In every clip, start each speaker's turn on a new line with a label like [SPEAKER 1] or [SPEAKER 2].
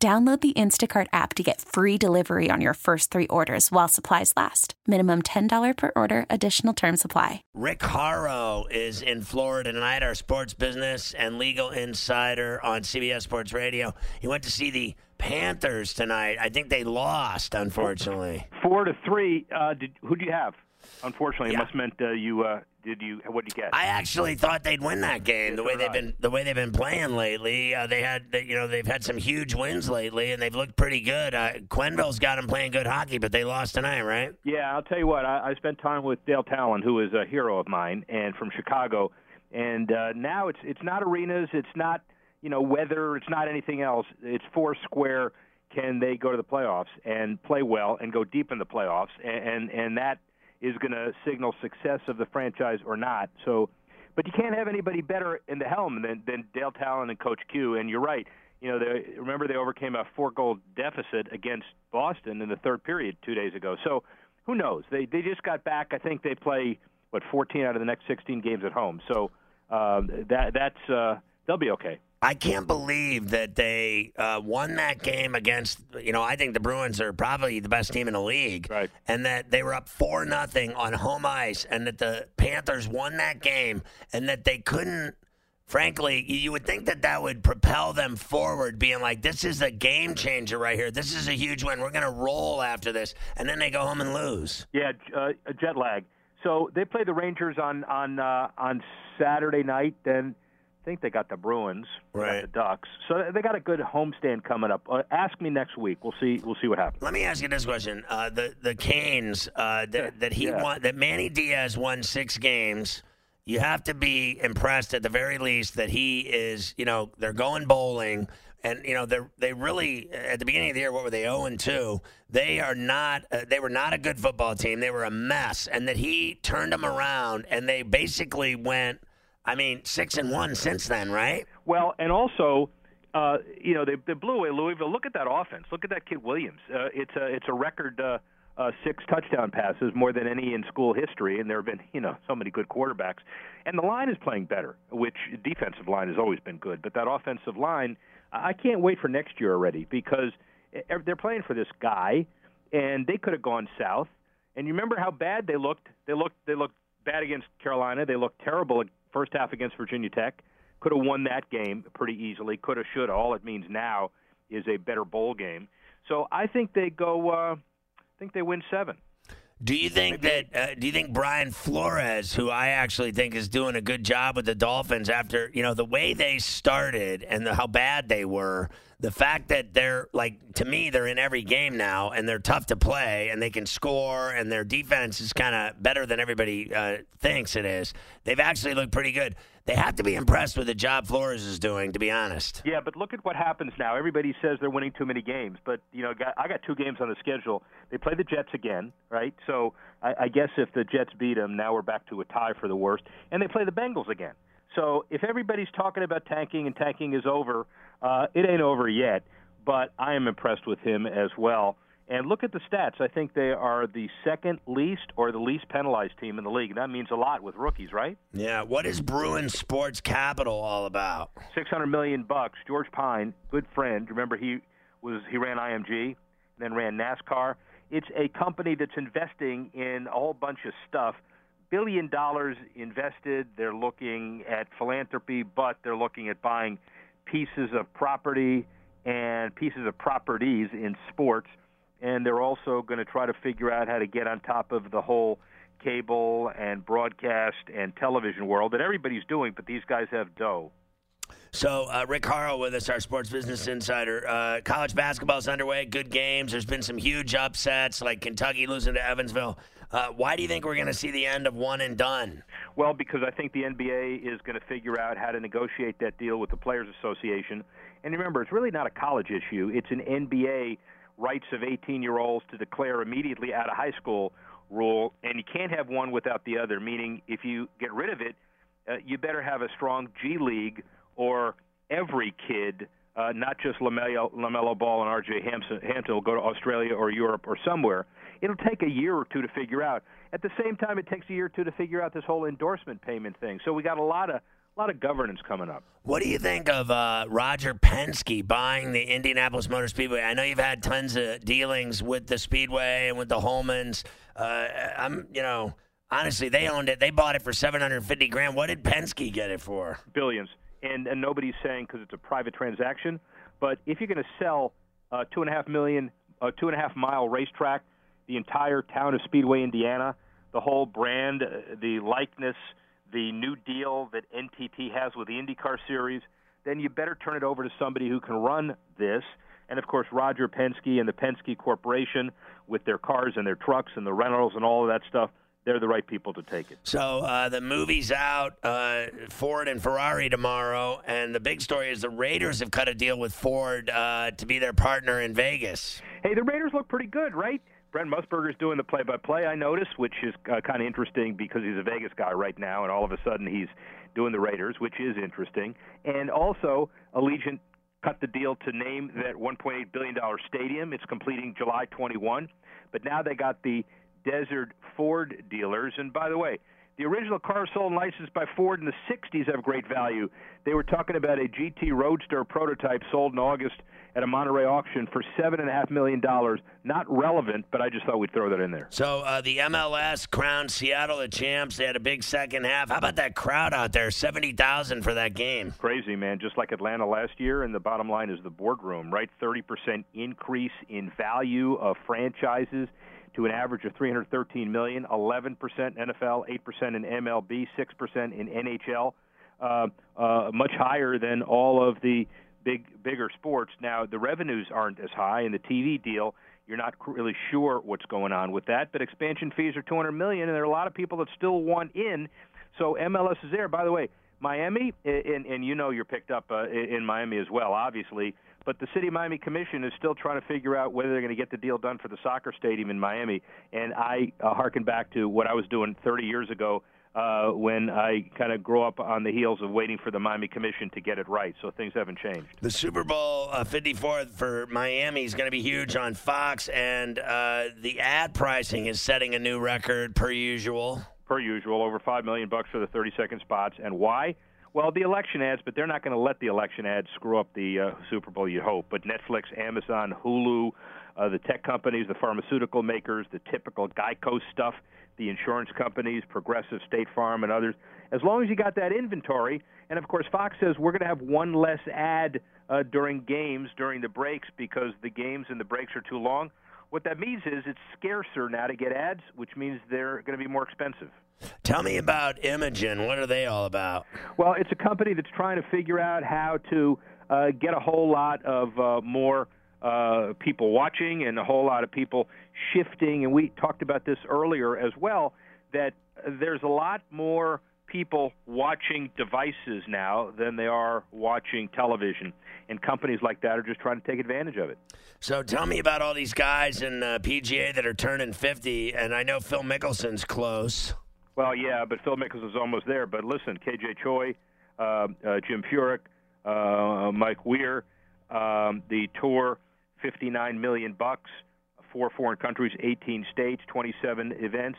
[SPEAKER 1] Download the Instacart app to get free delivery on your first three orders while supplies last. Minimum $10 per order, additional term supply.
[SPEAKER 2] Rick Horrow is in Florida tonight, our sports business and legal insider on CBS Sports Radio. He went to see the Panthers tonight. I think they lost, unfortunately.
[SPEAKER 3] Four to three. Uh, did, who do you have? Unfortunately,
[SPEAKER 2] Yeah.
[SPEAKER 3] it must meant uh, you. Uh, did you? What did you get?
[SPEAKER 2] I actually thought they'd win that game. The way they've been, the way they've been playing lately, uh, they had, you know, they've had some huge wins lately, and they've looked pretty good. Uh, Quenneville's got them playing good hockey, but they lost tonight, right?
[SPEAKER 3] Yeah, I'll tell you what. I, I spent time with Dale Tallon, who is a hero of mine and from Chicago. And uh, now it's it's not arenas, it's not you know weather, it's not anything else. It's four square. Can they go to the playoffs and play well and go deep in the playoffs? And and, and that is going to signal success of the franchise or not. So, but you can't have anybody better in the helm than than Dale Tallon and Coach Q. And you're right. You know, they, remember they overcame a four-goal deficit against Boston in the third period two days ago. So who knows? They they just got back. I think they play what 14 out of the next 16 games at home. So um, that that's uh, they'll be okay.
[SPEAKER 2] I can't believe that they uh, won that game against. You know, I think the Bruins are probably the best team in the league,
[SPEAKER 3] Right.
[SPEAKER 2] and that they were up four nothing on home ice, and that the Panthers won that game, and that they couldn't. Frankly, you would think that that would propel them forward, being like, "This is a game changer right here. This is a huge win. We're going to roll after this," and then they go home and lose.
[SPEAKER 3] Yeah, uh, jet lag. So they play the Rangers on on uh, on Saturday night. Then I think they got the Bruins, they got
[SPEAKER 2] Right.
[SPEAKER 3] the Ducks. So they got a good homestand coming up. Uh, ask me next week. We'll see. We'll see what happens.
[SPEAKER 2] Let me ask you this question: uh, the the Canes uh, that, that he
[SPEAKER 3] Yeah.
[SPEAKER 2] won, that Manny Diaz won six games. You have to be impressed at the very least that he is. You know, they're going bowling, and you know they they really at the beginning of the year, what were they zero and two? They are not. Uh, they were not a good football team. They were a mess, and that he turned them around, and they basically went. I mean, six and one since then, right?
[SPEAKER 3] Well, and also, uh, you know, they, they blew away Louisville. Look at that offense. Look at that kid Williams. Uh, it's a it's a record uh, uh, six touchdown passes, more than any in school history. And there have been you know so many good quarterbacks. And the line is playing better, which defensive line has always been good. But that offensive line, I can't wait for next year already because they're playing for this guy, and they could have gone south. And you remember how bad they looked? They looked they looked bad against Carolina. They looked terrible first half against Virginia Tech. Could have won that game pretty easily. Could have, should. All it means now is a better bowl game. So I think they go. Uh, I think they win seven.
[SPEAKER 2] Do you think that? Uh, do you think Brian Flores, who I actually think is doing a good job with the Dolphins after you know the way they started and the, how bad they were, the fact that they're like to me they're in every game now and they're tough to play and they can score and their defense is kind of better than everybody uh, thinks it is. They've actually looked pretty good. They have to be impressed with the job Flores is doing, to be honest.
[SPEAKER 3] Yeah, but look at what happens now. Everybody says they're winning too many games, but you know, I got two games on the schedule. They play the Jets again, right? So I, I guess if the Jets beat them, now we're back to a tie for the worst. And they play the Bengals again. So if everybody's talking about tanking and tanking is over, uh, it ain't over yet. But I am impressed with him as well. And look at the stats. I think they are the second least or the least penalized team in the league. And that means a lot with rookies, right?
[SPEAKER 2] Yeah. What is Bruin Sports Capital all about?
[SPEAKER 3] six hundred million bucks. George Pyne, good friend. Remember he was he ran IMG, then ran NASCAR. It's a company that's investing in a whole bunch of stuff. Billion dollars invested. They're looking at philanthropy, but they're looking at buying pieces of property and pieces of properties in sports. And they're also going to try to figure out how to get on top of the whole cable and broadcast and television world that everybody's doing, but these guys have dough.
[SPEAKER 2] So, uh, Rick Horrow with us, our sports business insider. Uh, college basketball is underway. Good games. There's been some huge upsets, like Kentucky losing to Evansville. Uh, why do you think we're going to see the end of one and done?
[SPEAKER 3] Well, because I think the NBA is going to figure out how to negotiate that deal with the Players Association, And remember, it's really not a college issue. It's an NBA rights of 18 year olds to declare immediately out of high school rule, and you can't have one without the other. Meaning, if you get rid of it, uh, you better have a strong G League or every kid, uh, not just LaMelo, Ball and R.J. Hampton will go to Australia or Europe or somewhere. It'll take a year or two to figure out. At the same time, it takes a year or two to figure out this whole endorsement payment thing. So we got a lot of a lot of governance coming up.
[SPEAKER 2] What do you think of uh, Roger Penske buying the Indianapolis Motor Speedway? I know you've had tons of dealings with the Speedway and with the Hulmans. Uh, I'm, you know, honestly, they owned it. They bought it for 750 grand. What did Penske get it for?
[SPEAKER 3] Billions. And and nobody's saying because it's a private transaction. But if you're going to sell a two and a half million, a two and a half mile racetrack, the entire town of Speedway, Indiana, the whole brand, uh, the likeness the new deal that NTT has with the IndyCar series, then you better turn it over to somebody who can run this. And of course, Roger Penske and the Penske Corporation, with their cars and their trucks and the rentals and all of that stuff, they're the right people to take it.
[SPEAKER 2] So uh, the movie's out, uh, Ford and Ferrari tomorrow, and the big story is the Raiders have cut a deal with Ford uh, to be their partner in Vegas.
[SPEAKER 3] Hey, the Raiders look pretty good, right? Brent Musburger's doing the play-by-play. I notice, which is uh, kind of interesting because he's a Vegas guy right now, and all of a sudden he's doing the Raiders, which is interesting. And also, Allegiant cut the deal to name that 1.8 billion dollar stadium. It's completing July 21, but now they got the Desert Ford dealers. And by the way, the original cars sold and licensed by Ford in the 60s have great value. They were talking about a GT Roadster prototype sold in August at a Monterey auction for $7.5 million. Not relevant, but I just thought we'd throw that in there.
[SPEAKER 2] So uh, the MLS crowned Seattle the champs. They had a big second half. How about that crowd out there? 70,000 for that game.
[SPEAKER 3] Crazy, man. Just like Atlanta last year. And the bottom line is the boardroom, right? 30% increase in value of franchises to an average of 313 million, 11% NFL, 8% in MLB, 6% in NHL, uh, uh, much higher than all of the big bigger sports. Now the revenues aren't as high in the TV deal. You're not really sure what's going on with that, but expansion fees are 200 million, and there are a lot of people that still want in. So MLS is there. By the way, Miami, and, and you know you're picked up uh, in Miami as well, obviously. But the City of Miami Commission is still trying to figure out whether they're going to get the deal done for the soccer stadium in Miami. And I uh, harken back to what I was doing 30 years ago uh, when I kind of grew up on the heels of waiting for the Miami Commission to get it right. So things haven't changed.
[SPEAKER 2] The Super Bowl uh, 54 for Miami is going to be huge on Fox, and uh, the ad pricing is setting a new record per usual.
[SPEAKER 3] Per usual, over five million bucks for the 30-second spots, and why? Well, the election ads, but they're not going to let the election ads screw up the uh, Super Bowl. You hope, but Netflix, Amazon, Hulu, uh, the tech companies, the pharmaceutical makers, the typical Geico stuff, the insurance companies, Progressive, State Farm, and others. As long as you got that inventory, and of course, Fox says we're going to have one less ad uh, during games during the breaks because the games and the breaks are too long. What that means is it's scarcer now to get ads, which means they're going to be more expensive.
[SPEAKER 2] Tell me about Imogen. What are they all about?
[SPEAKER 3] Well, it's a company that's trying to figure out how to uh, get a whole lot of uh, more uh, people watching and a whole lot of people shifting. And we talked about this earlier as well that there's a lot more people watching devices now than they are watching television. And companies like that are just trying to take advantage of it.
[SPEAKER 2] So tell me about all these guys in uh, PGA that are turning 50. And I know Phil Mickelson's close.
[SPEAKER 3] Well, yeah, but Phil Mickelson's almost there. But listen, KJ Choi, uh, uh, Jim Furyk, uh, Mike Weir, um, the tour, 59 million bucks, four foreign countries, 18 states, 27 events,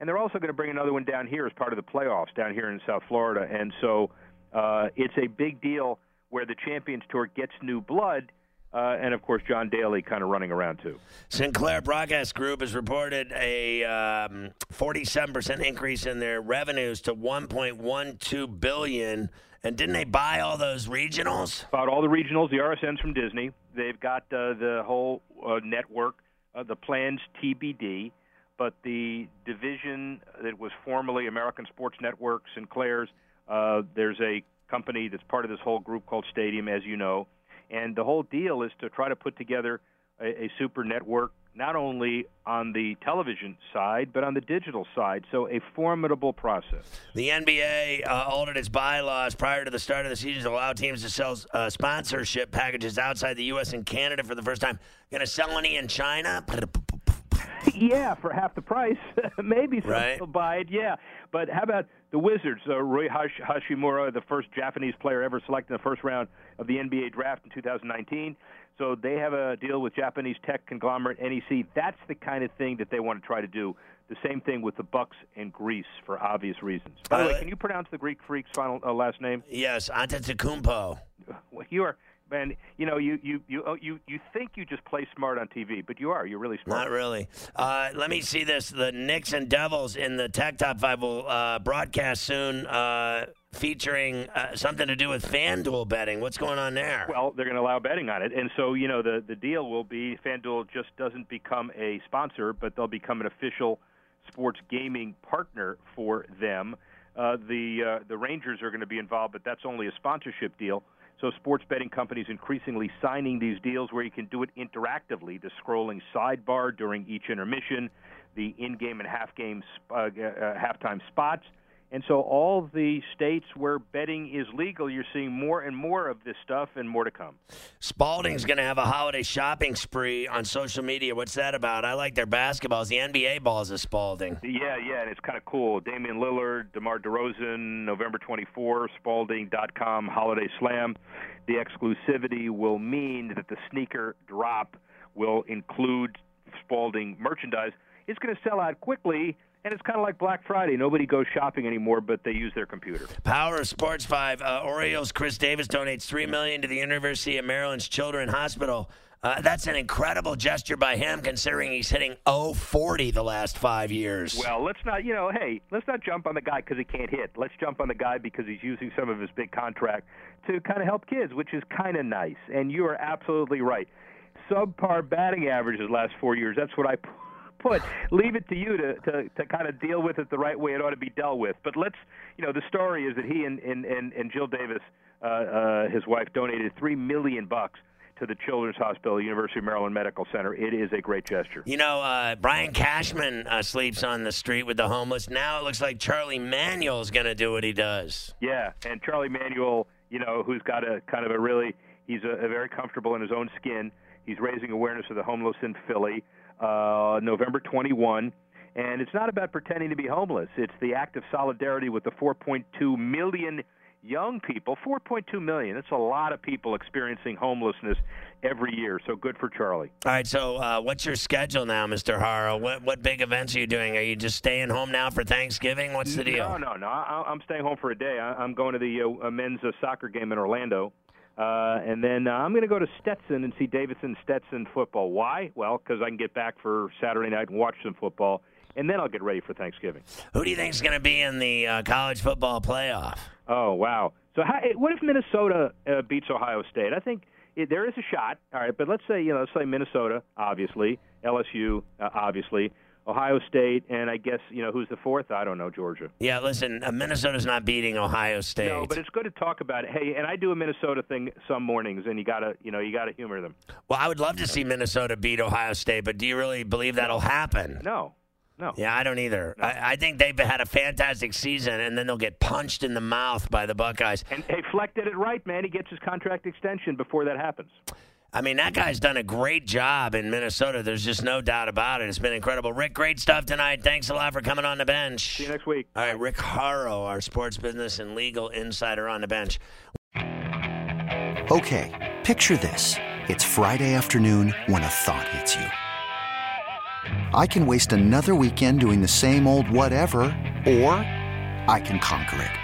[SPEAKER 3] and they're also going to bring another one down here as part of the playoffs down here in South Florida. And so uh, it's a big deal where the Champions Tour gets new blood uh, and of course John Daly kind of running around too.
[SPEAKER 2] Sinclair Broadcast Group has reported a um, 47% increase in their revenues to 1.12 billion. And didn't they buy all those regionals?
[SPEAKER 3] Bought all the regionals, the RSNs from Disney. They've got uh, the whole uh, network, uh, the plans TBD. But the division that was formerly American Sports Network, Sinclair's, uh, there's a company that's part of this whole group called Stadium, as you know and the whole deal is to try to put together a, a super network not only on the television side, but on the digital side. So, a formidable process.
[SPEAKER 2] The NBA uh, altered its bylaws prior to the start of the season to allow teams to sell uh, sponsorship packages outside the U.S. and Canada for the first time. Going to sell any in China?
[SPEAKER 3] yeah, for half the price. Maybe some
[SPEAKER 2] right.
[SPEAKER 3] will buy it. Yeah, but how about the Wizards? Uh, Rui Hash- Hachimura, the first Japanese player ever selected in the first round of the NBA draft in 2019. So they have a deal with Japanese tech conglomerate NEC. That's the kind of thing that they want to try to do. The same thing with the Bucks and Greece for obvious reasons. By the way, can you pronounce the Greek freak's final uh, last name?
[SPEAKER 2] Yes, Antetokounmpo.
[SPEAKER 3] Well, you are man, you know, you you you oh, you you think you just play smart on TV, but you are. You're really smart.
[SPEAKER 2] Not really. Uh, let me see this: the Knicks and Devils in the Tech Top Five will uh, broadcast soon. Uh, featuring uh, something to do with FanDuel betting. What's going on there?
[SPEAKER 3] Well, they're going to allow betting on it, and so you know the the deal will be FanDuel just doesn't become a sponsor, but they'll become an official sports gaming partner for them. Uh, the uh, the Rangers are going to be involved, but that's only a sponsorship deal. So sports betting companies increasingly signing these deals where you can do it interactively. The scrolling sidebar during each intermission, the in-game and half-game uh, uh, halftime spots and so, all the states where betting is legal, you're seeing more and more of this stuff and more to come.
[SPEAKER 2] Spalding's going to have a holiday shopping spree on social media. What's that about? I like their basketballs. The NBA balls of Spalding.
[SPEAKER 3] Yeah, yeah, and it's kind of cool. Damian Lillard, DeMar DeRozan, November 24, Spalding.com Holiday Slam. The exclusivity will mean that the sneaker drop will include Spalding merchandise. It's going to sell out quickly and it's kind of like Black Friday. Nobody goes shopping anymore, but they use their computer.
[SPEAKER 2] Power of Sports Five. Uh, Orioles Chris Davis donates three million to the University of Maryland's Children's Hospital. Uh, that's an incredible gesture by him, considering he's hitting 040 the last five years.
[SPEAKER 3] Well, let's not, you know, hey, let's not jump on the guy because he can't hit. Let's jump on the guy because he's using some of his big contract to kind of help kids, which is kind of nice. And you are absolutely right. Subpar batting averages last four years. That's what I put. Leave it to you to, to, to kind of deal with it the right way it ought to be dealt with. But let's, you know, the story is that he and, and, and, and Jill Davis, uh, uh, his wife, donated three million bucks to the Children's Hospital, University of Maryland Medical Center. It is a great gesture.
[SPEAKER 2] You know, uh, Brian Cashman uh, sleeps on the street with the homeless. Now it looks like Charlie Manuel is going to do what he does.
[SPEAKER 3] Yeah, and Charlie Manuel, you know, who's got a kind of a really, he's a, a very comfortable in his own skin. He's raising awareness of the homeless in Philly uh, November 21. And it's not about pretending to be homeless. It's the act of solidarity with the 4.2 million young people. 4.2 million. That's a lot of people experiencing homelessness every year. So good for Charlie.
[SPEAKER 2] All right. So uh, what's your schedule now, Mr. Horrow? What what big events are you doing? Are you just staying home now for Thanksgiving? What's the deal?
[SPEAKER 3] No, no, no. I, am staying home for a day. I, am going to the uh, men's uh, soccer game in Orlando. Uh, and then uh, I'm going to go to Stetson and see Davidson Stetson football. Why? Well, because I can get back for Saturday night and watch some football, and then I'll get ready for Thanksgiving.
[SPEAKER 2] Who do you think is going to be in the uh, college football playoff?
[SPEAKER 3] Oh wow! So how, what if Minnesota uh, beats Ohio State? I think it, there is a shot. All right, but let's say you know, let's say Minnesota, obviously, LSU, uh, obviously. Ohio State, and I guess you know who's the fourth. I don't know Georgia.
[SPEAKER 2] Yeah, listen, uh, Minnesota's not beating Ohio State.
[SPEAKER 3] No, but it's good to talk about it. Hey, and I do a Minnesota thing some mornings, and you gotta you know you gotta humor them.
[SPEAKER 2] Well, I would love to see Minnesota beat Ohio State, but do you really believe that'll happen?
[SPEAKER 3] No. No.
[SPEAKER 2] Yeah, I don't either. No. I, I, think they've had a fantastic season, and then they'll get punched in the mouth by the Buckeyes.
[SPEAKER 3] And hey, Fleck did it right, man. He gets his contract extension before that happens.
[SPEAKER 2] I mean, that guy's done a great job in Minnesota. There's just no doubt about it. It's been incredible. Rick, great stuff tonight. Thanks a lot for coming on the bench.
[SPEAKER 3] See you next week.
[SPEAKER 2] All right, Rick Horrow, our sports business and legal insider on the bench.
[SPEAKER 4] Okay, picture this. It's Friday afternoon when a thought hits you. I can waste another weekend doing the same old whatever, or I can conquer it.